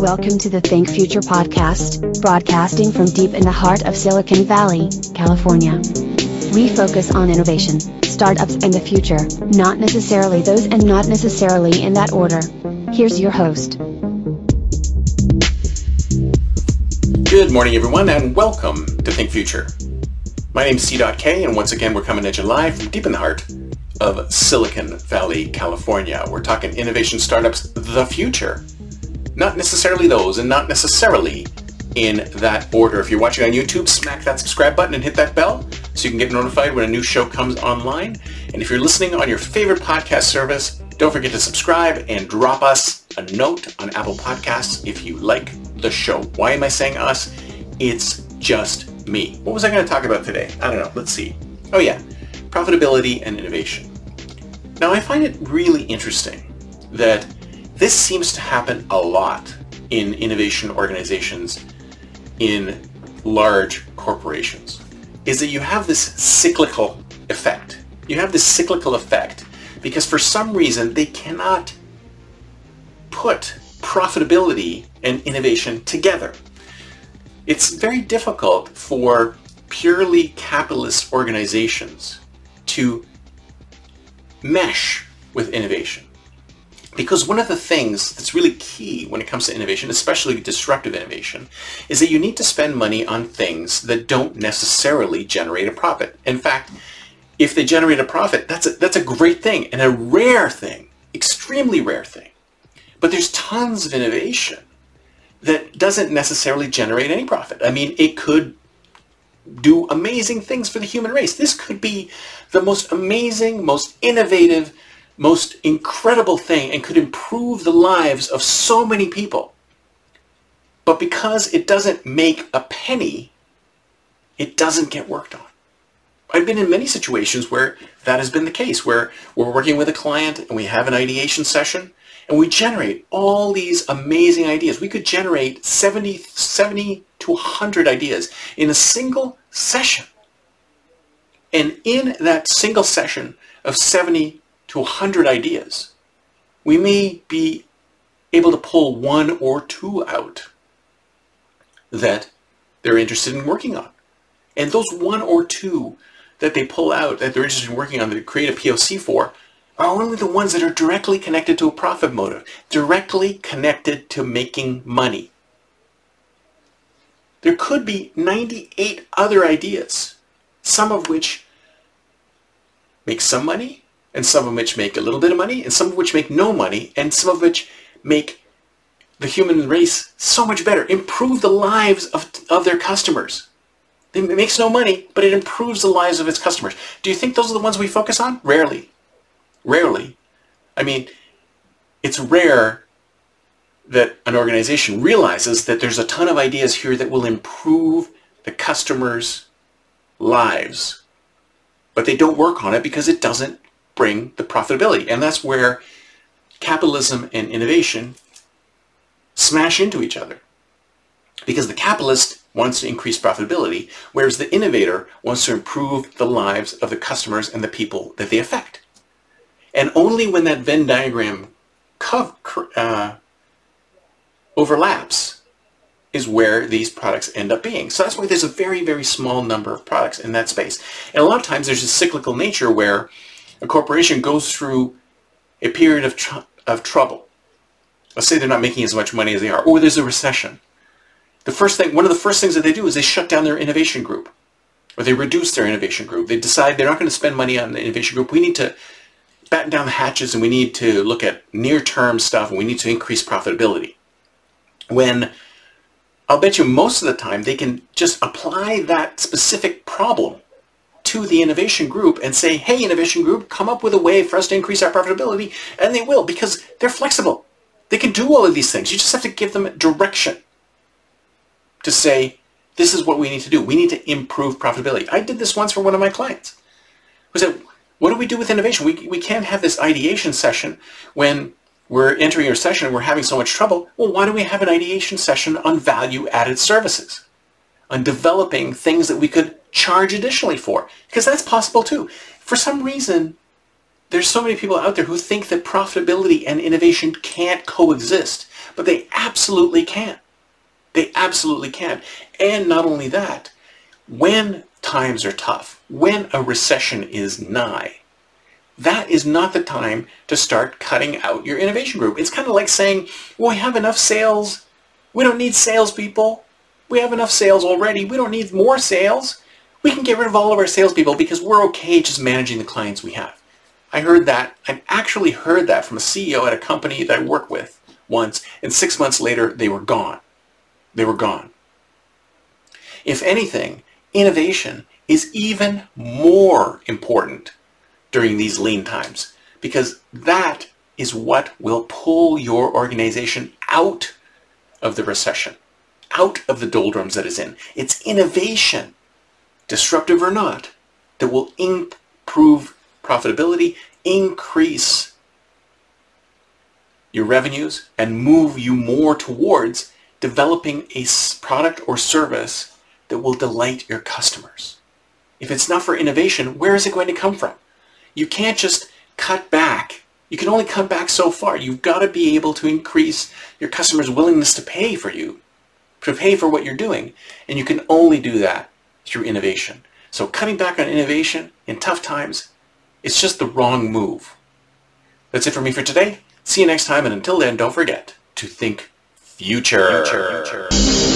Welcome to the Think Future podcast, broadcasting from deep in the heart of Silicon Valley, California. We focus on innovation, startups, and the future, not necessarily those and not necessarily in that order. Here's your host. Good morning, everyone, and welcome to Think Future. My name is C.K, and once again, we're coming at you live from deep in the heart of Silicon Valley, California. We're talking innovation startups, the future not necessarily those, and not necessarily in that order. If you're watching on YouTube, smack that subscribe button and hit that bell so you can get notified when a new show comes online. And if you're listening on your favorite podcast service, don't forget to subscribe and drop us a note on Apple Podcasts if you like the show. Why am I saying us? It's just me. What was I going to talk about today? I don't know. Let's see. Oh yeah, profitability and innovation. Now I find it really interesting that this seems to happen a lot in innovation organizations in large corporations, is that you have this cyclical effect. You have this cyclical effect because for some reason they cannot put profitability and innovation together. It's very difficult for purely capitalist organizations to mesh with innovation. Because one of the things that's really key when it comes to innovation, especially disruptive innovation, is that you need to spend money on things that don't necessarily generate a profit. In fact, if they generate a profit, that's a, that's a great thing and a rare thing, extremely rare thing. But there's tons of innovation that doesn't necessarily generate any profit. I mean, it could do amazing things for the human race. This could be the most amazing, most innovative, most incredible thing and could improve the lives of so many people. But because it doesn't make a penny, it doesn't get worked on. I've been in many situations where that has been the case, where we're working with a client and we have an ideation session and we generate all these amazing ideas. We could generate 70, 70 to 100 ideas in a single session. And in that single session of 70 to 100 ideas, we may be able to pull one or two out that they're interested in working on. And those one or two that they pull out that they're interested in working on that create a POC for are only the ones that are directly connected to a profit motive, directly connected to making money. There could be 98 other ideas, some of which make some money and some of which make a little bit of money, and some of which make no money, and some of which make the human race so much better, improve the lives of, of their customers. It makes no money, but it improves the lives of its customers. Do you think those are the ones we focus on? Rarely. Rarely. I mean, it's rare that an organization realizes that there's a ton of ideas here that will improve the customers' lives. But they don't work on it because it doesn't bring the profitability. And that's where capitalism and innovation smash into each other. Because the capitalist wants to increase profitability, whereas the innovator wants to improve the lives of the customers and the people that they affect. And only when that Venn diagram uh, overlaps is where these products end up being. So that's why there's a very, very small number of products in that space. And a lot of times there's a cyclical nature where a corporation goes through a period of, tr of trouble, let's say they're not making as much money as they are, or there's a recession, the first thing, one of the first things that they do is they shut down their innovation group, or they reduce their innovation group. They decide they're not going to spend money on the innovation group. We need to batten down the hatches and we need to look at near-term stuff and we need to increase profitability. When I'll bet you most of the time they can just apply that specific problem to the innovation group and say, hey, innovation group, come up with a way for us to increase our profitability. And they will because they're flexible. They can do all of these things. You just have to give them direction to say, this is what we need to do. We need to improve profitability. I did this once for one of my clients. I said, what do we do with innovation? We, we can't have this ideation session when we're entering a session and we're having so much trouble. Well, why don't we have an ideation session on value-added services? On developing things that we could charge additionally for? Because that's possible too. For some reason, there's so many people out there who think that profitability and innovation can't coexist, but they absolutely can. They absolutely can. And not only that, when times are tough, when a recession is nigh, that is not the time to start cutting out your innovation group. It's kind of like saying, well, we have enough sales. We don't need salespeople. We have enough sales already. We don't need more sales. We can get rid of all of our salespeople because we're okay just managing the clients we have. I heard that. I actually heard that from a CEO at a company that I work with once, and six months later, they were gone. They were gone. If anything, innovation is even more important during these lean times because that is what will pull your organization out of the recession, out of the doldrums that is in. It's innovation, disruptive or not, that will improve profitability, increase your revenues, and move you more towards developing a product or service that will delight your customers. If it's not for innovation, where is it going to come from? You can't just cut back. You can only cut back so far. You've got to be able to increase your customers' willingness to pay for you, to pay for what you're doing. And you can only do that through innovation. So cutting back on innovation in tough times, it's just the wrong move. That's it for me for today. See you next time, and until then, don't forget to think future. future.